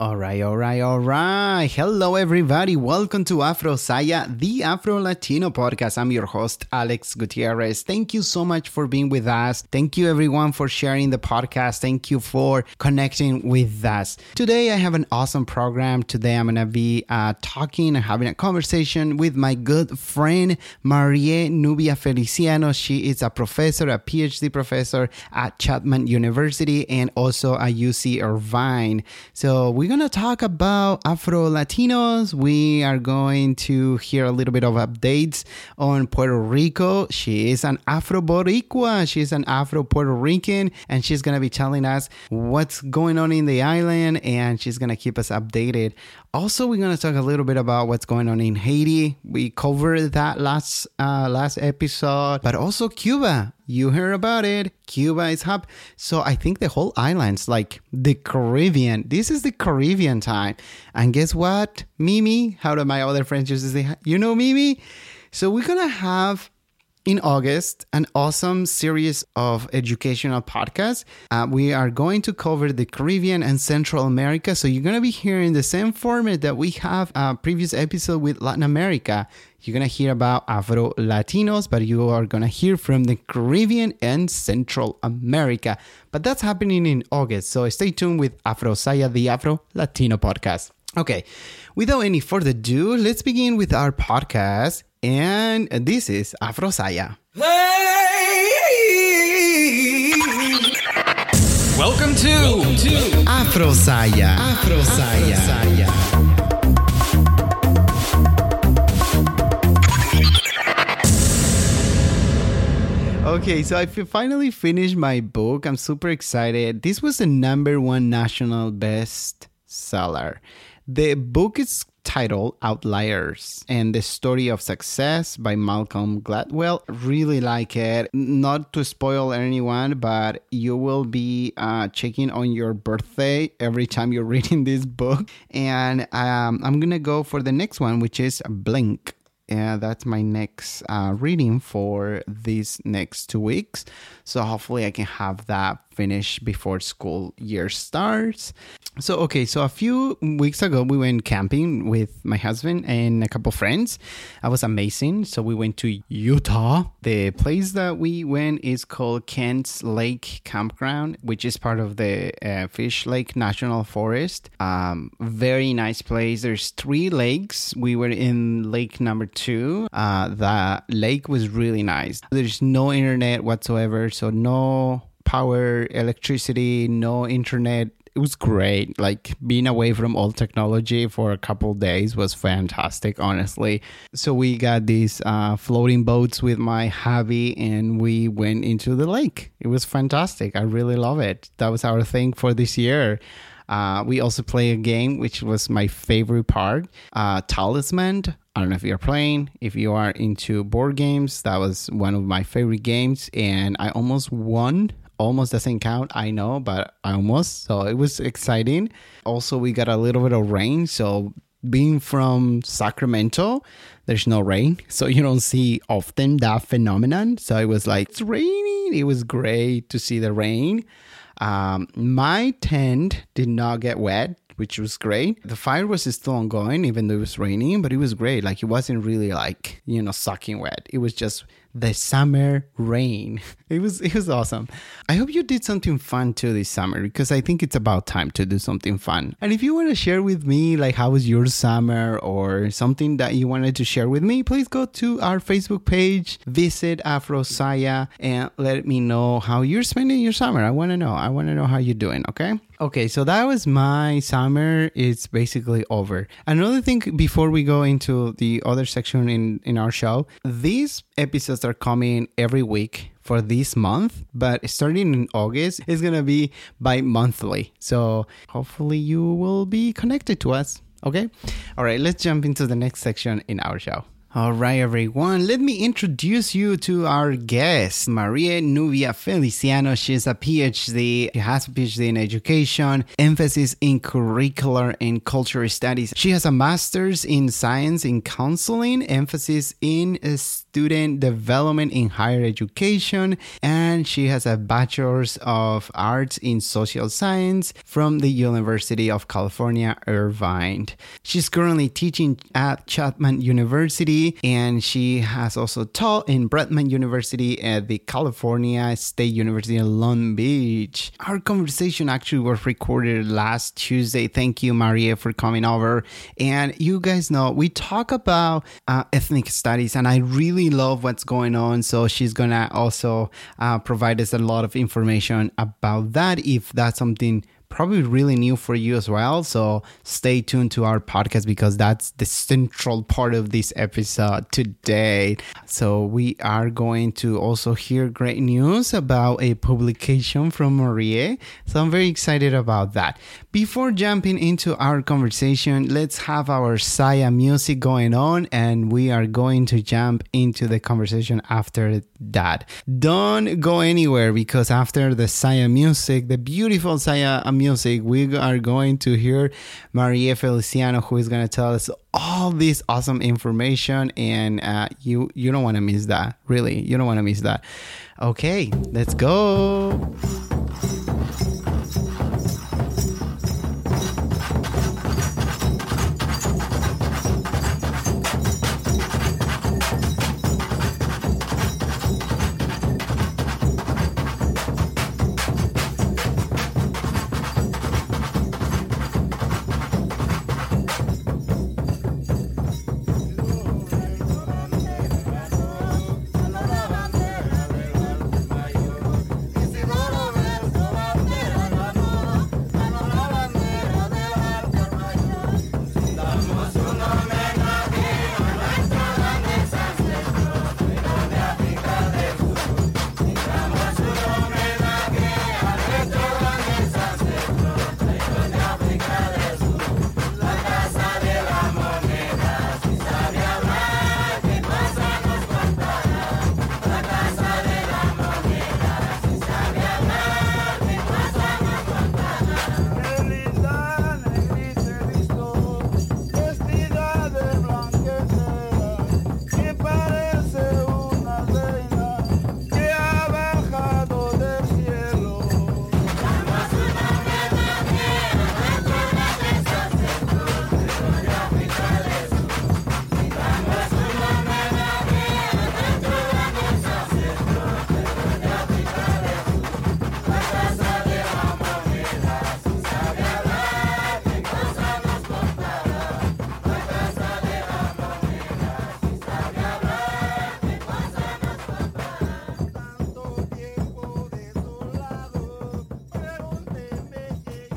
All right, all right, all right. Hello, everybody. Welcome to Afro Saya, the Afro Latino podcast. I'm your host, Alex Gutierrez. Thank you so much for being with us. Thank you, everyone, for sharing the podcast. Thank you for connecting with us. Today, I have an awesome program. Today, I'm going to be uh, talking and having a conversation with my good friend, Marie Nubia Feliciano. She is a professor, a PhD professor at Chapman University and also at UC Irvine. So, we going to talk about Afro Latinos. We are going to hear a little bit of updates on Puerto Rico. She is an Afro Boricua. She's an Afro Puerto Rican, and she's going to be telling us what's going on in the island, and she's going to keep us updated. Also, we're going to talk a little bit about what's going on in Haiti. We covered that last uh, last episode, but also Cuba. You heard about it. Cuba is hub. So I think the whole island's like the Caribbean. This is the Caribbean time. And guess what? Mimi, how do my other friends used to say, you know Mimi? So we're gonna have in August an awesome series of educational podcasts. Uh, we are going to cover the Caribbean and Central America. So you're going to be hearing the same format that we have a previous episode with Latin America. You're going to hear about Afro Latinos, but you are going to hear from the Caribbean and Central America. But that's happening in August. So stay tuned with Afro Saya, the Afro Latino podcast. Okay, without any further ado, let's begin with our podcast. And this is Afro Saya. Welcome to, Welcome to Afro Saya. Afro Saya. Okay, so I finally finished my book. I'm super excited. This was the number one national best seller. The book is titled Outliers and the Story of Success by Malcolm Gladwell. Really like it. Not to spoil anyone, but you will be uh, checking on your birthday every time you're reading this book. And um, I'm going to go for the next one, which is Blink. Yeah, that's my next uh, reading for these next two weeks. So hopefully I can have that finished before school year starts. So, okay, so a few weeks ago, we went camping with my husband and a couple friends. That was amazing. So, we went to Utah. The place that we went is called Kent's Lake Campground, which is part of the uh, Fishlake National Forest. Um, very nice place. There's three lakes. We were in lake number two. Uh, the lake was really nice. There's no internet whatsoever, so no power, electricity, no internet it was great. Like being away from all technology for a couple days was fantastic, honestly. So we got these uh, floating boats with my hubby, and we went into the lake. It was fantastic. I really love it. That was our thing for this year. Uh, we also play a game which was my favorite part, uh, Talisman. I don't know if you're playing. If you are into board games, that was one of my favorite games, and I almost won almost doesn't count, I know, but I almost. So it was exciting. Also, we got a little bit of rain. So being from Sacramento, there's no rain. So you don't see often that phenomenon. So it was like, it's raining. It was great to see the rain. Um, my tent did not get wet which was great. The fire was still ongoing, even though it was raining, but it was great. Like it wasn't really like, you know, sucking wet. It was just the summer rain. It was it was awesome. I hope you did something fun too this summer because I think it's about time to do something fun. And if you want to share with me like how was your summer or something that you wanted to share with me, please go to our Facebook page, visit Afro Saya and let me know how you're spending your summer. I want to know. I want to know how you're doing, okay? Okay, so that was my summer. It's basically over. Another thing before we go into the other section in in our show, these episodes are coming every week for this month, but starting in August, it's gonna be bi monthly. So hopefully you will be connected to us. Okay? All right, let's jump into the next section in our show. All right, everyone. Let me introduce you to our guest, Maria Nubia Feliciano. She's a PhD. She has a PhD in education, emphasis in curricular and cultural studies. She has a master's in science in counseling, emphasis in uh, student development in higher education, and she has a bachelor's of arts in social science from the University of California, Irvine. She's currently teaching at Chapman University and she has also taught in Brandman University at the California State University in Long Beach. Our conversation actually was recorded last Tuesday. Thank you, Maria, for coming over. And you guys know we talk about uh, ethnic studies, and I really love what's going on. So she's gonna also uh, provide us a lot of information about that if that's something probably really new for you as well. So stay tuned to our podcast because that's the central part of this episode today. So we are going to also hear great news about a publication from Marie. So I'm very excited about that. Before jumping into our conversation, let's have our Saya music going on and we are going to jump into the conversation after that. Don't go anywhere because after the Saya music, the beautiful Saya music, we are going to hear Maria Feliciano, who is going to tell us all this awesome information, and uh, you you don't want to miss that. Really, you don't want to miss that. Okay, let's go.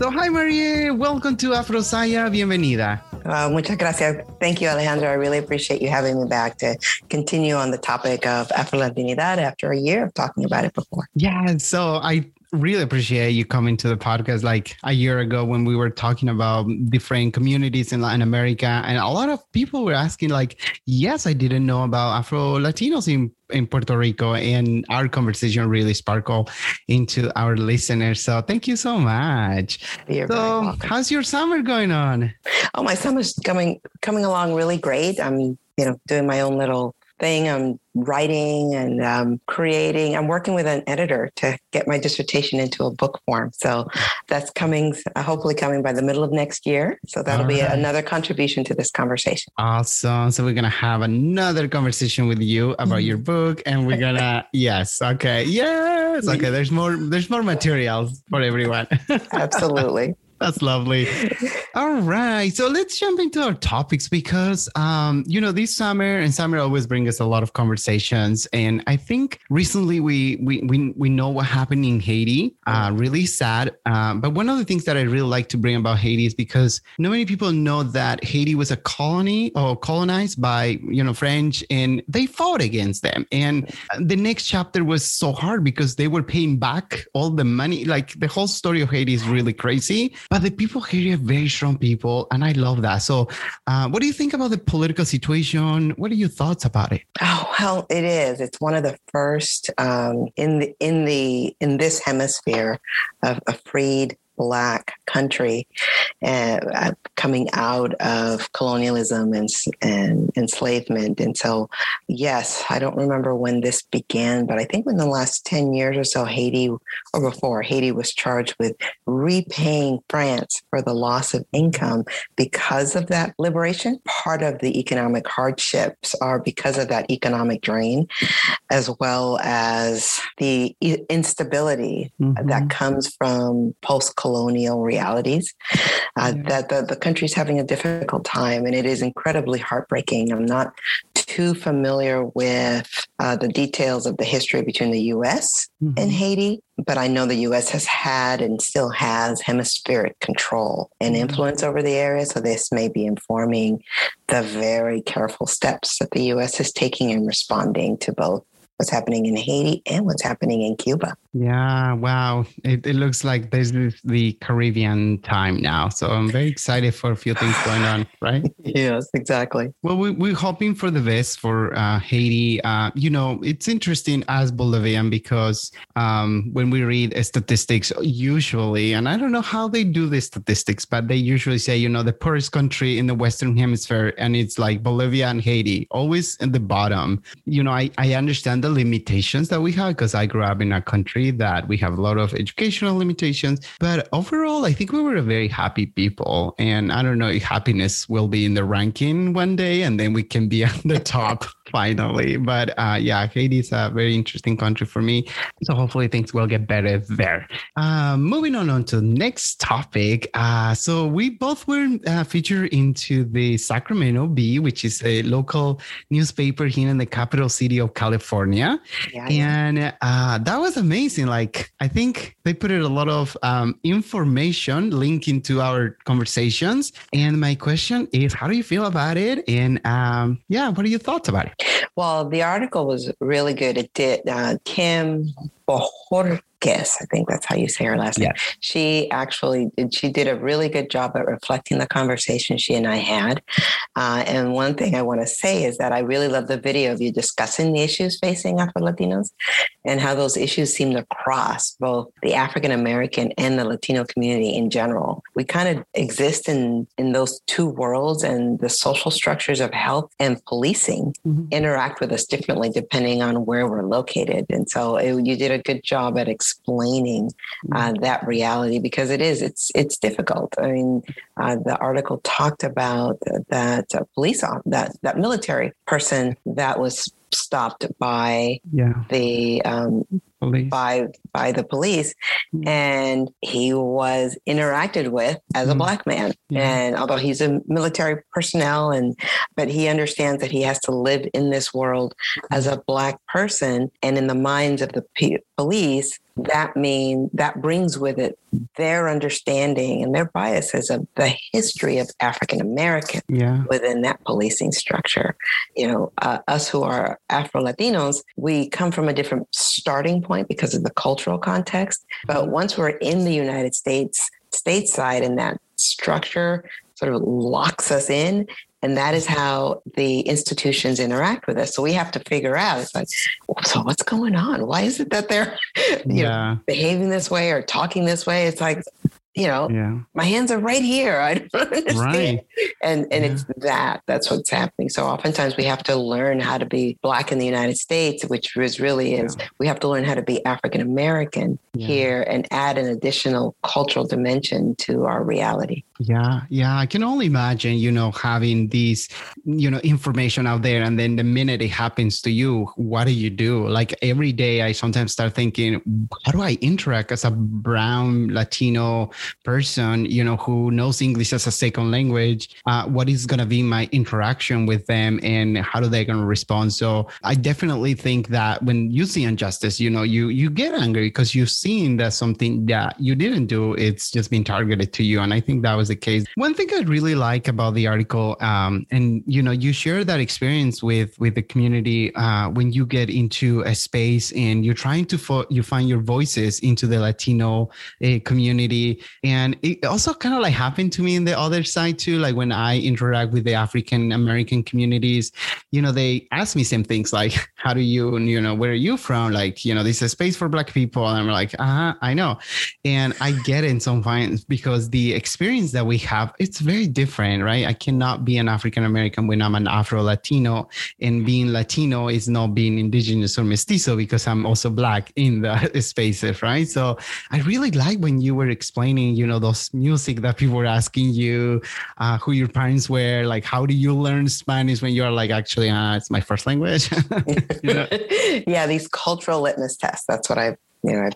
So, hi, Marie. Welcome to Afrosaya. Bienvenida. Uh, muchas gracias. Thank you, Alejandro. I really appreciate you having me back to continue on the topic of Afro Latinidad after a year of talking about it before. Yeah. So, I really appreciate you coming to the podcast like a year ago when we were talking about different communities in Latin America. And a lot of people were asking, like, yes, I didn't know about Afro Latinos in, in Puerto Rico. And our conversation really sparkled into our listeners. So thank you so much. You're so how's your summer going on? Oh, my summer's coming coming along really great. I'm, you know, doing my own little thing. I'm writing and um, creating. I'm working with an editor to get my dissertation into a book form. So that's coming, uh, hopefully coming by the middle of next year. So that'll be another contribution to this conversation. Awesome. So we're gonna have another conversation with you about your book, and we're gonna yes, okay, yes, okay. There's more. There's more materials for everyone. Absolutely. That's lovely. All right. So let's jump into our topics because, um, you know, this summer and summer always bring us a lot of conversations. And I think recently we, we, we, we know what happened in Haiti, uh, really sad. Um, but one of the things that I really like to bring about Haiti is because not many people know that Haiti was a colony or colonized by, you know, French and they fought against them. And the next chapter was so hard because they were paying back all the money. Like the whole story of Haiti is really crazy but the people here are very strong people, and I love that. So, uh, what do you think about the political situation? What are your thoughts about it? Oh well, it is. It's one of the first um, in the in the in this hemisphere of a freed black country uh, coming out of colonialism and, and enslavement. And so, yes, I don't remember when this began, but I think in the last 10 years or so, Haiti, or before, Haiti was charged with repaying France for the loss of income because of that liberation. Part of the economic hardships are because of that economic drain, as well as the instability mm-hmm. that comes from post colonial realities. Uh, yeah. That the, the country's having a difficult time, and it is incredibly heartbreaking. I'm not too familiar with uh, the details of the history between the U.S. Mm-hmm. and Haiti, but I know the U.S. has had and still has hemispheric control and mm-hmm. influence over the area. So this may be informing the very careful steps that the U.S. is taking in responding to both what's happening in Haiti and what's happening in Cuba. Yeah, wow. It, it looks like this is the Caribbean time now. So I'm very excited for a few things going on, right? yes, exactly. Well, we, we're hoping for the best for uh, Haiti. Uh, you know, it's interesting as Bolivian because um, when we read statistics, usually, and I don't know how they do the statistics, but they usually say, you know, the poorest country in the Western Hemisphere, and it's like Bolivia and Haiti, always at the bottom. You know, I, I understand the limitations that we have because I grew up in a country that we have a lot of educational limitations. But overall, I think we were a very happy people. And I don't know if happiness will be in the ranking one day and then we can be at the top finally. But uh, yeah, Haiti is a very interesting country for me. So hopefully things will get better there. Uh, moving on, on to the next topic. Uh, so we both were uh, featured into the Sacramento Bee, which is a local newspaper here in the capital city of California. Yeah, and uh, that was amazing. Like, I think they put a lot of um, information linking to our conversations. And my question is, how do you feel about it? And um, yeah, what are your thoughts about it? Well, the article was really good. It did. Uh, Kim Bojor Guess. I think that's how you say her last name. She actually did, she did a really good job at reflecting the conversation she and I had. Uh, and one thing I want to say is that I really love the video of you discussing the issues facing Afro Latinos and how those issues seem to cross both the African American and the Latino community in general. We kind of exist in in those two worlds, and the social structures of health and policing mm-hmm. interact with us differently depending on where we're located. And so it, you did a good job at explaining uh, mm-hmm. that reality because it is it's it's difficult. I mean, uh, the article talked about that uh, police that that military person that was stopped by yeah. the um, police. by by the police, mm. and he was interacted with as mm. a black man. Yeah. And although he's a military personnel, and but he understands that he has to live in this world as a black person, and in the minds of the p- police, that mean that brings with it their understanding and their biases of the history of African American yeah. within that policing structure. You know, uh, us who are Afro Latinos, we come from a different starting point because of the cultural context. But once we're in the United States, stateside, in that structure sort of locks us in and that is how the institutions interact with us. So we have to figure out it's like, so what's going on? Why is it that they're you yeah. know, behaving this way or talking this way? It's like, you know, yeah. my hands are right here. I don't understand. Right. And and yeah. it's that. That's what's happening. So oftentimes we have to learn how to be black in the United States, which is really is yeah. we have to learn how to be African American here and add an additional cultural dimension to our reality. Yeah, yeah. I can only imagine, you know, having these, you know, information out there and then the minute it happens to you, what do you do? Like every day I sometimes start thinking, how do I interact as a brown Latino person, you know, who knows English as a second language? Uh, what is going to be my interaction with them and how do they going to respond? So I definitely think that when you see injustice, you know, you you get angry because you've seen that something that you didn't do, it's just been targeted to you. And I think that was was the case. One thing I really like about the article, um, and you know, you share that experience with with the community uh, when you get into a space and you're trying to fo- you find your voices into the Latino uh, community, and it also kind of like happened to me in the other side too. Like when I interact with the African American communities, you know, they ask me same things like, "How do you, you know, where are you from?" Like, you know, this is a space for Black people, and I'm like, "Uh huh, I know," and I get it in some points because the experience that we have it's very different, right? I cannot be an African American when I'm an Afro Latino, and being Latino is not being indigenous or mestizo because I'm also Black in the spaces, right? So I really like when you were explaining, you know, those music that people were asking you, uh, who your parents were, like, how do you learn Spanish when you're like, actually, uh, it's my first language. yeah, these cultural litmus tests. That's what I, you know,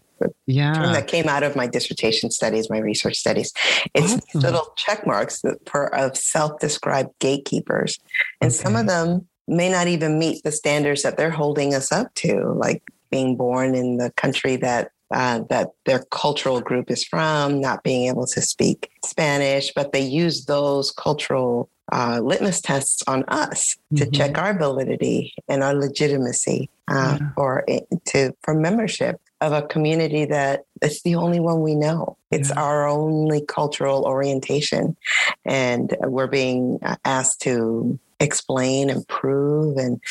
yeah, that came out of my dissertation studies, my research studies. It's awesome. little check marks for of self-described gatekeepers, and okay. some of them may not even meet the standards that they're holding us up to, like being born in the country that uh, that their cultural group is from, not being able to speak Spanish, but they use those cultural uh, litmus tests on us mm-hmm. to check our validity and our legitimacy uh, yeah. for to for membership of a community that it's the only one we know. It's yeah. our only cultural orientation, and we're being asked to explain and prove and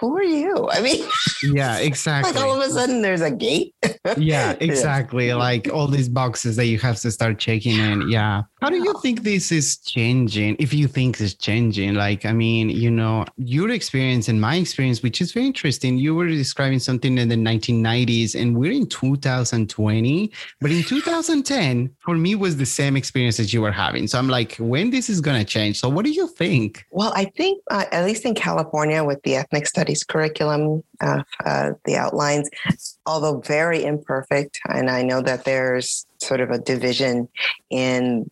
who are you? I mean yeah exactly like all of a sudden there's a gate. Yeah exactly yeah. like all these boxes that you have to start checking in yeah. How do you think this is changing if you think it's changing? Like i mean you know your experience and my experience which is very interesting you were describing something in the 1990s and we're in 2020 but in 2010 for me was the same experience that you were having. So i'm like when this is going to change? So what do you think? Well i think think, uh, at least in California, with the ethnic studies curriculum, uh, uh, the outlines, although very imperfect, and I know that there's sort of a division in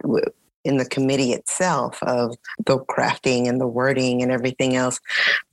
in the committee itself of the crafting and the wording and everything else,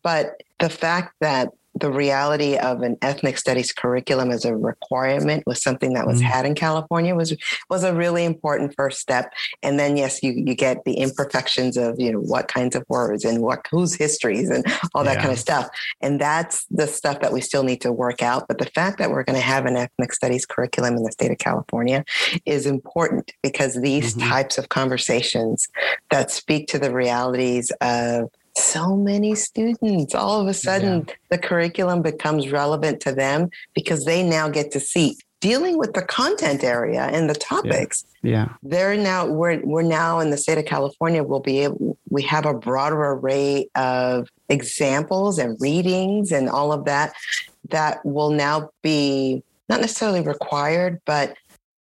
but the fact that the reality of an ethnic studies curriculum as a requirement was something that was mm had in California was was a really important first step. And then yes, you you get the imperfections of you know what kinds of words and what whose histories and all that yeah. kind of stuff. And that's the stuff that we still need to work out. But the fact that we're going to have an ethnic studies curriculum in the state of California is important because these mm-hmm. types of conversations that speak to the realities of so many students. All of a sudden, yeah. the curriculum becomes relevant to them because they now get to see dealing with the content area and the topics. Yeah. yeah. They're now we're we're now in the state of California. We'll be able we have a broader array of examples and readings and all of that that will now be not necessarily required, but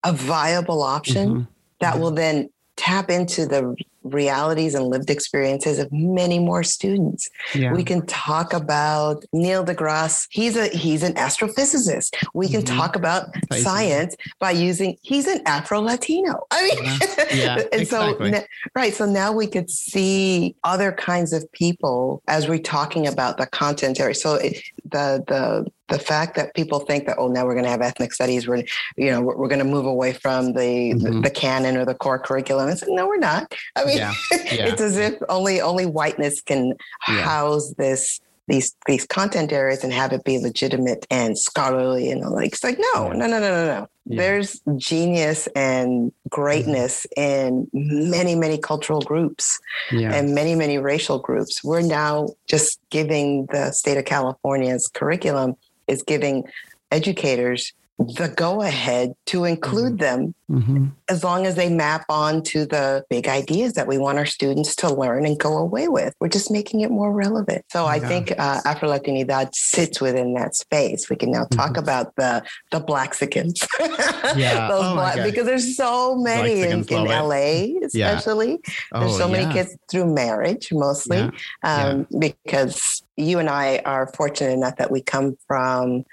a viable option mm-hmm. that mm-hmm. will then tap into the realities and lived experiences of many more students. Yeah. We can talk about Neil deGrasse. He's a he's an astrophysicist. We can mm-hmm. talk about science by using he's an Afro Latino. I mean, uh-huh. yeah, and exactly. so right. So now we could see other kinds of people as we're talking about the content area. So it, the the the fact that people think that oh now we're going to have ethnic studies we're you know we're, we're going to move away from the, mm-hmm. the, the canon or the core curriculum it's like, no we're not i mean yeah. Yeah. it's as if only only whiteness can yeah. house this these these content areas and have it be legitimate and scholarly and like. It's like no no no no no no. There's genius and greatness in many many cultural groups and many many racial groups. We're now just giving the state of california's curriculum is giving educators the go ahead to include mm-hmm. them mm-hmm. as long as they map on to the big ideas that we want our students to learn and go away with. We're just making it more relevant. So I think uh, Afro Latinidad sits within that space. We can now talk mm-hmm. about the the Blaxicans. yeah. oh black, because there's so many in, in LA, especially. Yeah. There's oh, so many yeah. kids through marriage mostly. Um, because you and I are fortunate enough that we come from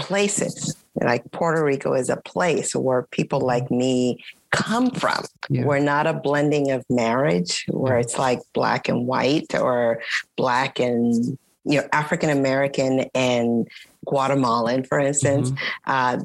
places like Puerto Rico is a place where people mm-hmm. like me come from. Yeah. We're not a blending of marriage where mm-hmm. it's like black and white or black and you know African American and Guatemalan, for instance, Mm-hmm. uh,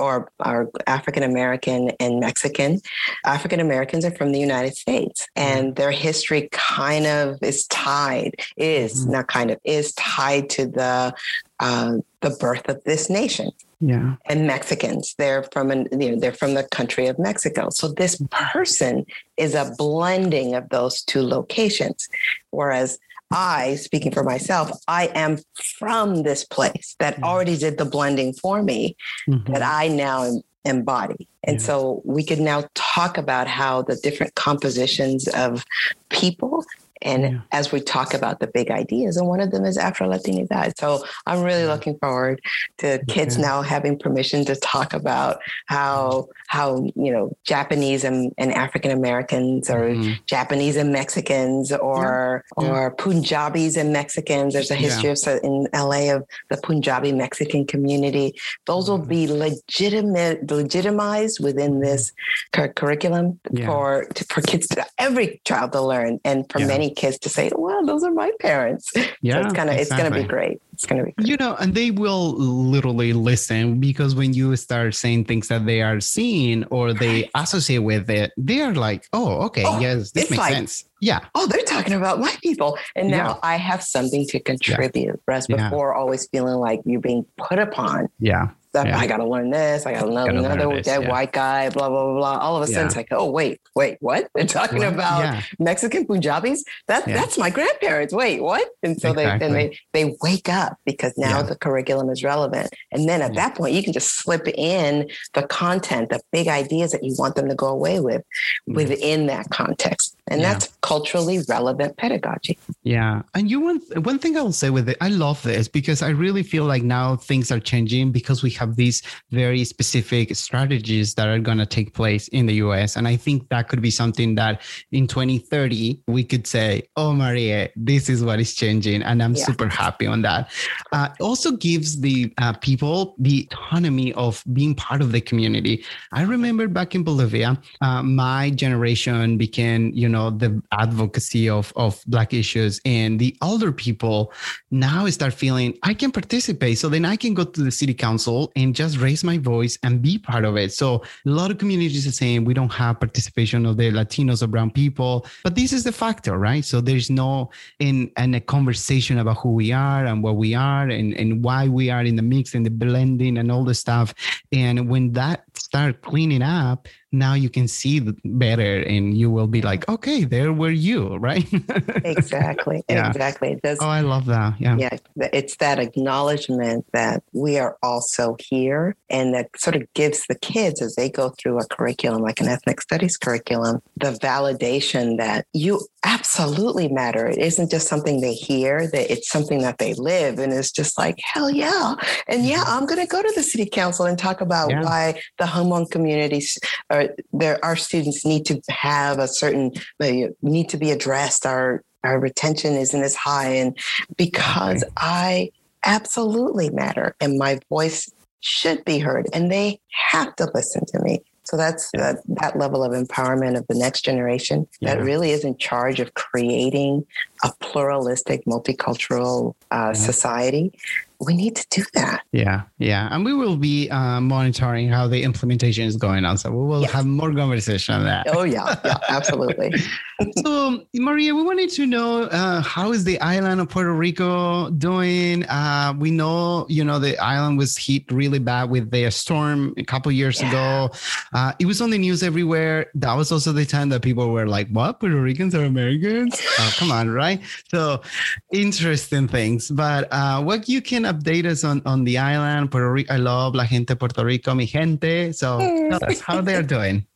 or are African American and Mexican. African Americans are from the United States, and their history kind of is tied, is Mhm. not kind of, is tied to the uh, the birth of this nation Yeah. and Mexicans. They're from an, you know, they're from the country of Mexico. So this person is a blending of those two locations. Whereas I, speaking for myself, I am from this place that Yeah. already did the blending for me Mhm. that I now em- embody. And Yeah. so we could now talk about how the different compositions of people and Yeah. as we talk about the big ideas, and one of them is Afro Latinidad. So I'm really Yeah. looking forward to kids Okay. now having permission to talk about how how you know Japanese and, and African Americans or Mhm. Japanese and Mexicans or Yeah. or Punjabis and Mexicans. There's a history of so in LA of the Punjabi Mexican community. Those will be legitimate legitimized within this cur- curriculum Yeah. for to, for kids to every child to learn and for Yeah. Many kids to say, "Well, those are my parents." Yeah. so it's gonna it's gonna be great. It's gonna be great. You know, and they will literally listen because when you start saying things that they are seeing or they associate with it, they are like, oh, okay, Oh, yes, this makes like- sense. Yeah. oh, they're talking about my people. And now I have something to contribute. Whereas Yeah. before, always feeling like you're being put upon. Yeah. Yeah. I got to learn this. I learn Gotta learn another this, dead yeah. white guy, blah, blah, blah, blah. All of a sudden, Yeah. it's like, oh, wait, wait, what? They're talking Well, about. Mexican Punjabis? That. That's my grandparents. Wait, what? And so they, then they, they wake up because now the curriculum is relevant. And then at Yeah. that point, you can just slip in the content, the big ideas that you want them to go away with Mhm. within that context. And that's culturally relevant pedagogy. Yeah. And you want one thing I will say with it, I love this because I really feel like now things are changing because we have these very specific strategies that are going to take place in the US. And I think that could be something that in 2030 we could say, oh, Maria, this is what is changing. And I'm Yeah. super happy on that. Uh, it also gives the uh, people the autonomy of being part of the community. I remember back in Bolivia, uh, my generation became, you know, the advocacy of, of Black issues. And the older people now start feeling I can participate. So then I can go to the city council and just raise my voice and be part of it. So a lot of communities are saying we don't have participation of the Latinos or brown people, but this is the factor, right? So there's no in, in a conversation about who we are and what we are and, and why we are in the mix and the blending and all the stuff. And when that start cleaning up, now you can see better and you will be like, okay, there were you, right? Exactly. Yeah. Exactly. Oh, I love that. Yeah. yeah it's that acknowledgement that we are also here and that sort of gives the kids as they go through a curriculum like an ethnic studies curriculum the validation that you absolutely matter. It isn't just something they hear that it's something that they live and it's just like hell yeah. And yeah mm-hmm. i'm going to go to the city council and talk about Yeah. why the Hmong communities or there our students need to have a certain uh, they need to be addressed. Our our retention isn't as high and because I absolutely matter and my voice should be heard and they have to listen to me. So that's Yeah. that, that level of empowerment of the next generation that Yeah. really is in charge of creating a pluralistic, multicultural uh, Yeah. society. We need to do that. Yeah, yeah, and we will be uh, monitoring how the implementation is going on. So we will Yes. have more conversation on that. Oh yeah, yeah, absolutely. so, Maria, we wanted to know uh, how is the island of Puerto Rico doing? Uh, we know, you know, the island was hit really bad with the storm a couple years Yeah. ago. Uh, it was on the news everywhere. That was also the time that people were like, "What? Puerto Ricans are Americans? oh, come on, right?" So, interesting things. But uh, what you can update us on on the island, Puerto Rico. I love la gente Puerto Rico, mi gente. So, tell us how they're doing.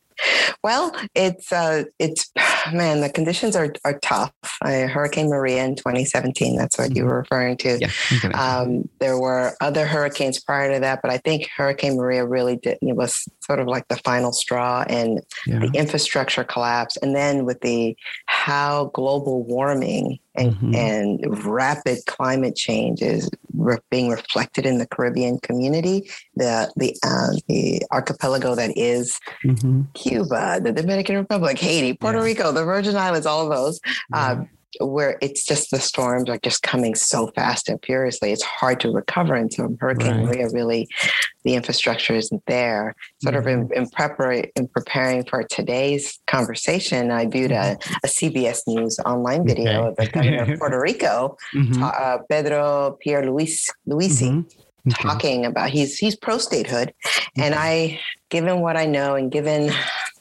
Well, it's uh, it's man, the conditions are are tough. Uh, Hurricane Maria in 2017. That's what you were referring to. Yeah. Um, there were other hurricanes prior to that, but I think Hurricane Maria really did it was sort of like the final straw, and yeah. the infrastructure collapse. And then with the how global warming and, Mhm. and rapid climate change is re- being reflected in the Caribbean community, the the uh, the archipelago that is Mhm. Cuba, the Dominican Republic, Haiti, Puerto Yeah. Rico, the Virgin Islands, all of those. Um, where it's just the storms are just coming so fast and furiously. It's hard to recover. And so Hurricane Right. Maria really, the infrastructure isn't there. Sort of in, in preparing in preparing for today's conversation, I viewed a, a CBS News online video of the governor of Puerto Rico, Mhm. uh, Pedro Pierre Luis Luisi Mhm. Okay. talking about he's he's pro statehood and i given what i know and given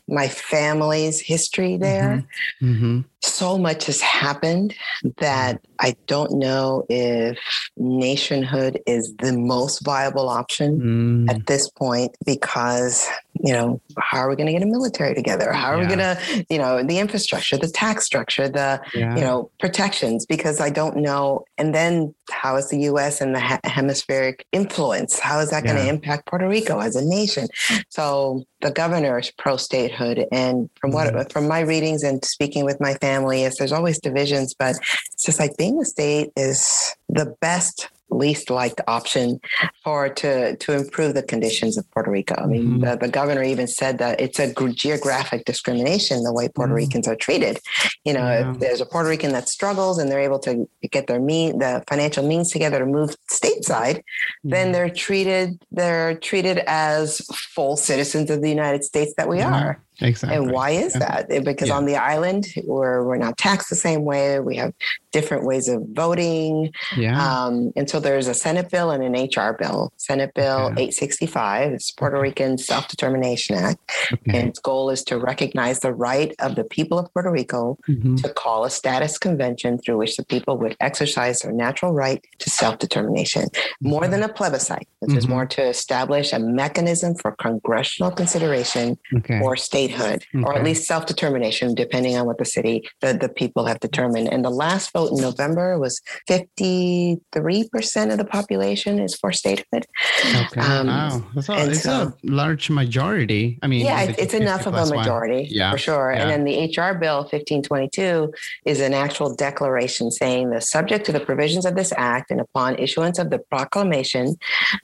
my family's history there Mhm. so much has happened that i don't know if nationhood is the most viable option Mm. at this point because you know how are we going to get a military together? How are we going to you know the infrastructure the tax structure the Yeah. you know protections? Because i don't know. And then how is the us and the hemispheric influence? How is that going to impact puerto rico as a nation? So the governor is pro statehood and from what Mm-hmm. from my readings and speaking with my family is there's always divisions but it's just like being a state is the best least liked option for to to improve the conditions of Puerto Rico. I mean, Mhm. the, the governor even said that it's a geographic discrimination the way Puerto Mhm. Ricans are treated. You know, Yeah. if there's a Puerto Rican that struggles and they're able to get their mean the financial means together to move stateside, then they're treated they're treated as full citizens of the United States that we Yeah. are. Exactly. And why is that? Because Yeah. on the island, we're we're not taxed the same way. We have different ways of voting. Yeah. Um, and so there's a Senate bill and an HR bill. Senate Bill Okay. 865, it's Puerto Rican Self Determination Act. okay. And its goal is to recognize the right of the people of Puerto Rico Mhm. to call a status convention through which the people would exercise their natural right to self determination. More than a plebiscite, which is Mhm. more to establish a mechanism for congressional consideration Okay. or statehood, or at least self determination, depending on what the city, the, the people have determined. And the last vote in November was 53% of the population is for statehood. Okay. Um, wow. That's a, it's so- a large majority. I mean, yeah, it's, it's enough of a 50 plus one. majority Yeah, for sure. yeah. And then the HR bill 1522 is an actual declaration saying the subject to the provisions of this act and upon issuance of the proclamation,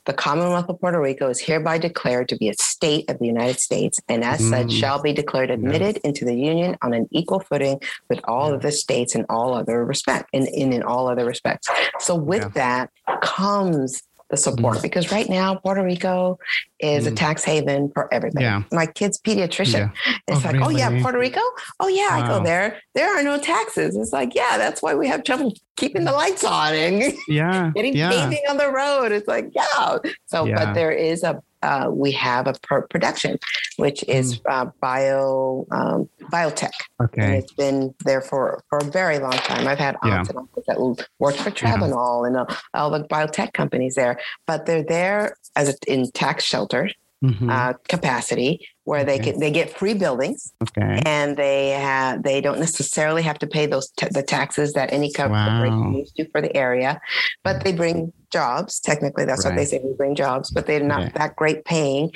the Commonwealth of Puerto Rico is hereby declared to be a state of the United States and as such Mm. Shall be declared admitted into the union on an equal footing with all of the states in all other respect in, in, in all other respects. So with that comes the support because right now Puerto Rico is a Mm. tax haven for everything. Yeah. My kid's pediatrician. Yeah. It's Oh, like, oh yeah. Puerto Rico. Oh yeah, I go there. There are no taxes. It's like, yeah, that's why we have trouble keeping the lights on and Yeah. getting yeah. paving on the road. It's like, yeah. So, Yeah. but there is a uh, we have a production, which is Mm. uh, bio um, biotech, and Okay. it's been there for for a very long time. I've had Yeah. aunts and uncles that worked for Travenol and uh, all the biotech companies there, but they're there as a, in tax shelter Mhm. uh, capacity where they Okay. can they get free buildings okay. and they have they don't necessarily have to pay those t- the taxes that any co- Wow. corporation needs to for the area, but they bring jobs. Technically, that's what they say. We bring jobs, but they're not that great paying.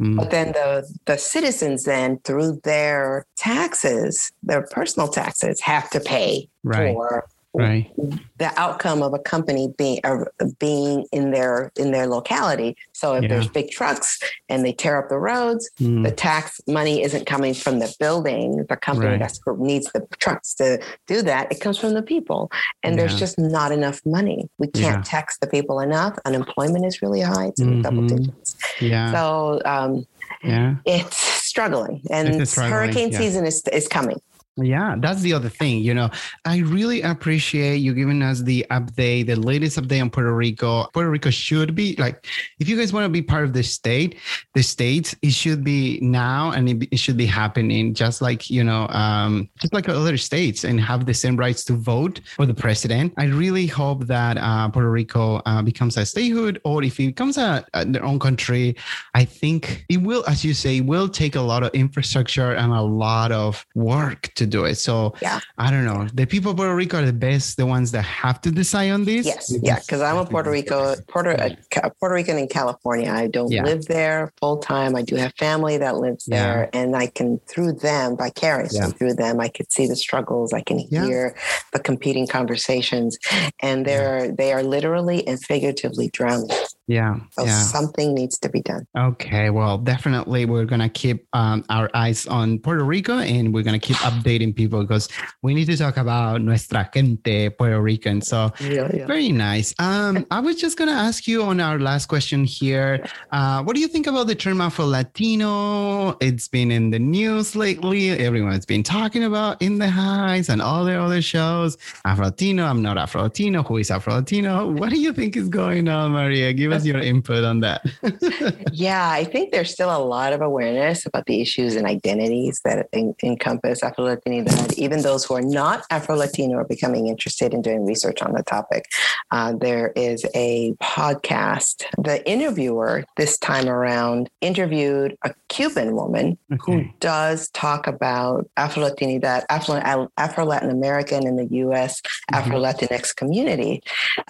Mm. But then the the citizens then through their taxes, their personal taxes, have to pay Right. for Right. the outcome of a company being uh, being in their in their locality. So if Yeah. there's big trucks and they tear up the roads, Mm. the tax money isn't coming from the building, the company Right. that's needs the trucks to do that. It comes from the people, and there's just not enough money. We can't tax the people enough. Unemployment is really high; it's in the double digits. Yeah. So um, yeah. it's struggling, and It is struggling, hurricane yeah. season is is coming. Yeah, that's the other thing. You know, I really appreciate you giving us the update, the latest update on Puerto Rico. Puerto Rico should be like, if you guys want to be part of the state, the states, it should be now and it, it should be happening just like, you know, um, just like other states and have the same rights to vote for the president. I really hope that uh, Puerto Rico uh, becomes a statehood or if it becomes a, a their own country, I think it will, as you say, will take a lot of infrastructure and a lot of work to do it. So Yeah. I don't know. The people of Puerto Rico are the best, the ones that have to decide on this. Yes, yeah, because I'm a Puerto Rico, Puerto Puerto Rican in California. I don't Yeah. live there full time. I do have family that lives there, and I can through them, vicariously through them, I could see the struggles. I can hear the competing conversations, and they're they are literally and figuratively drowning. Yeah. So yeah. something needs to be done. Okay. Well, definitely we're going to keep um, our eyes on Puerto Rico and we're going to keep updating people because we need to talk about nuestra gente Puerto Rican. So Yeah, yeah. very nice. Um, I was just going to ask you on our last question here. Uh, what do you think about the term Afro Latino? It's been in the news lately. Everyone's been talking about in the highs and all the other shows. Afro Latino, I'm not Afro Latino. Who is Afro Latino? What do you think is going on, Maria? Give us your input on that. Yeah, I think there's still a lot of awareness about the issues and identities that en- encompass Afro Latinidad. Even those who are not Afro Latino are becoming interested in doing research on the topic. Uh, there is a podcast. The interviewer this time around interviewed a Cuban woman who does talk about Afro Latino, Latinidad, Afro Latin American in the US, Afro Latinx community.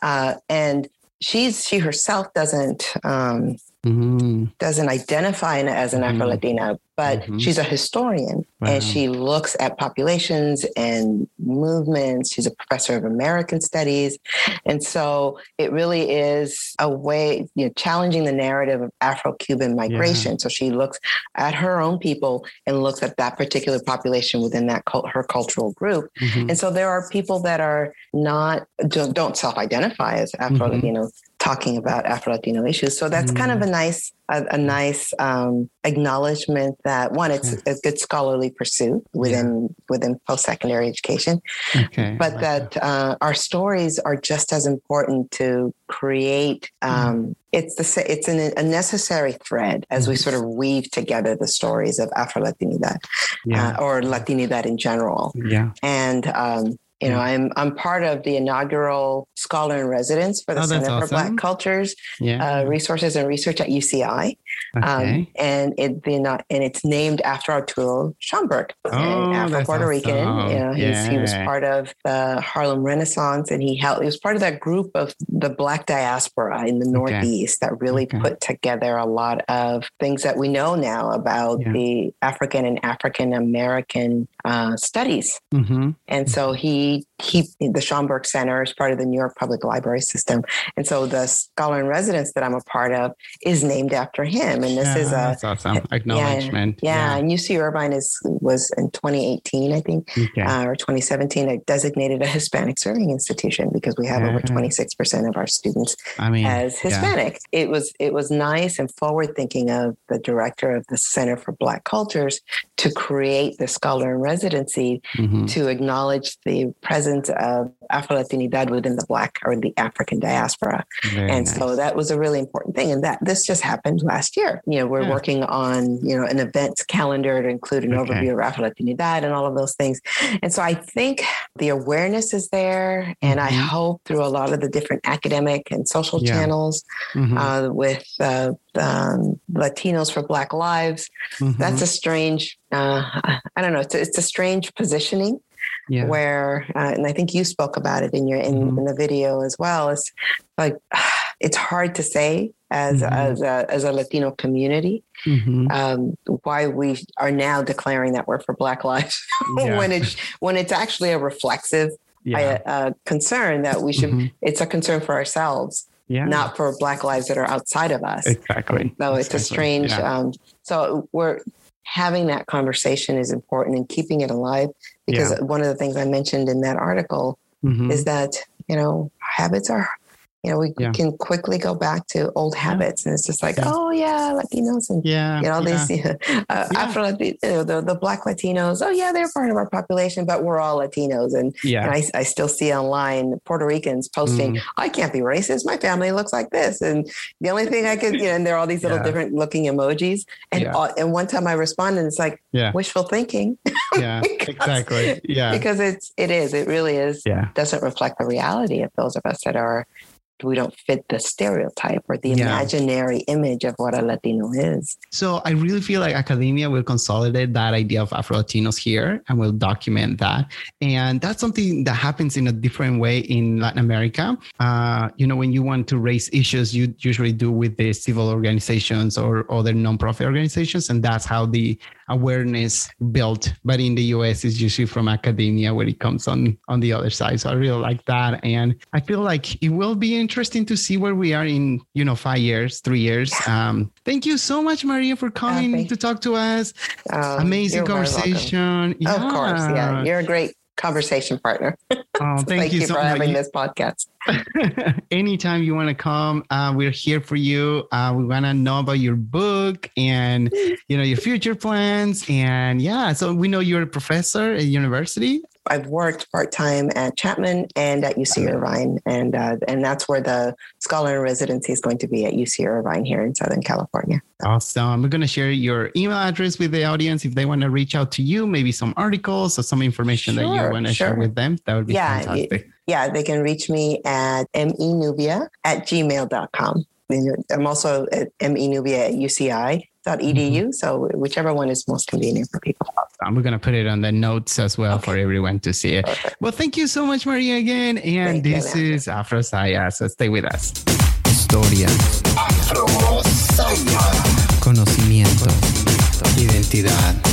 Uh, and she's she herself doesn't um, Mhm. doesn't identify as an. Afro Latina, but Mhm. she's a historian Wow. and she looks at populations and movements. She's a professor of American studies. And so it really is a way, you know, challenging the narrative of Afro Cuban migration. So she looks at her own people and looks at that particular population within that cult, her cultural group. Mhm. And so there are people that are not, don't, don't self identify as Afro Latino. Talking about Afro Latino issues, so that's kind of a nice, a, a nice um, acknowledgement that one, it's a good scholarly pursuit within within post secondary education, Okay. but that uh, our stories are just as important to create. Um, It's the it's an, a necessary thread as we sort of weave together the stories of Afro Latinidad yeah. uh, or Latinidad in general yeah. and um, you know, I'm I'm part of the inaugural scholar in residence for the Oh, Center for Black. Cultures, Yeah. uh, Resources and Research at UCI, um, and it the and it's named after Arturo Schomburg, Oh, an Afro Puerto Rican. You know, he's, he was part of the Harlem Renaissance, and he helped. He was part of that group of the Black diaspora in the Northeast that really Okay. put together a lot of things that we know now about Yeah. the African and African American uh, studies. hmm And so he he the Schomburg Center is part of the New York Public Library system. And so the scholar in residence that I'm a part of is named after him. And this is a that's awesome. Acknowledgement. yeah, and UC Irvine is was in 2018, I think, Okay. uh, or 2017, it designated a Hispanic serving institution because we have over 26% of our students I mean, as yeah. Hispanic. It was it was nice and forward thinking of the director of the Center for Black Cultures to create the scholar in residency Mhm. to acknowledge the presence of Afro Latinidad within the Black or the African diaspora. Very and nice. so that was a really important thing. And that this just happened last year. You know, we're Yeah. working on, you know, an events calendar to include an Okay. overview of Afro Latinidad and all of those things. And so I think the awareness is there. And I Mhm. hope through a lot of the different academic and social Yeah. channels Mhm. uh, with uh, um, Latinos for Black Lives, Mhm. that's a strange, uh, I don't know, it's a, it's a strange positioning yeah. where uh, and i think you spoke about it in your in, Mhm. in the video as well it's like it's hard to say as Mhm. as a as a latino community Mhm. um, why we are now declaring that we're for black lives Yeah. when it's when it's actually a reflexive yeah. uh, uh, concern that we should Mhm. it's a concern for ourselves yeah. not for black lives that are outside of us exactly. so it's a strange um, so we're having that conversation is important and keeping it alive because Yeah. one of the things i mentioned in that article Mhm. is that you know habits are you know we Yeah. can quickly go back to old habits and it's just like Yeah. oh yeah latinos and yeah. you know yeah. these uh, Yeah. afro you know, the, the black latinos oh yeah they're part of our population but we're all latinos and, yeah. and I, I still see online puerto ricans posting Mm. i can't be racist my family looks like this and the only thing i could you know and there are all these little Yeah. different looking emojis and Yeah. all, and one time i responded it's like Yeah. wishful thinking yeah. because- Exactly. Yeah. because it's it is it really is yeah. doesn't reflect the reality of those of us that are we don't fit the stereotype or the Yeah. imaginary image of what a Latino is. So I really feel like academia will consolidate that idea of Afro Latinos here and will document that. And that's something that happens in a different way in Latin America. Uh, you know, when you want to raise issues, you usually do with the civil organizations or other nonprofit organizations. And that's how the awareness built. But in the US, it's usually from academia where it comes on on the other side. So I really like that. And I feel like it will be interesting to see where we are in, you know, five years, three years. Um, thank you so much, Maria, for coming thank- to talk to us. Um, Amazing you're very welcome. conversation. Of course, yeah. You're a great conversation partner. Oh, thank, Thank, you, you, so for having this podcast. Anytime you want to come, uh, we're here for you. Uh, we want to know about your book and you know your future plans. And yeah, so we know you're a professor at university. I've worked part time at Chapman and at UC Irvine, and uh, and that's where the scholar in residency is going to be at UC Irvine here in Southern California. Awesome. We're going to share your email address with the audience if they want to reach out to you, maybe some articles or some information that you want to share with them. That would be Yeah, fantastic. Yeah, they can reach me at menubia at gmail.com. I'm also at menubia at uci.edu. Mm-hmm. So whichever one is most convenient for people. We're going to put it on the notes as well for everyone to see it. Perfect. Well, thank you so much, Maria, again. And Thank this Leandro. is Afro Saya. So stay with us. Historia, conocimiento, identidad.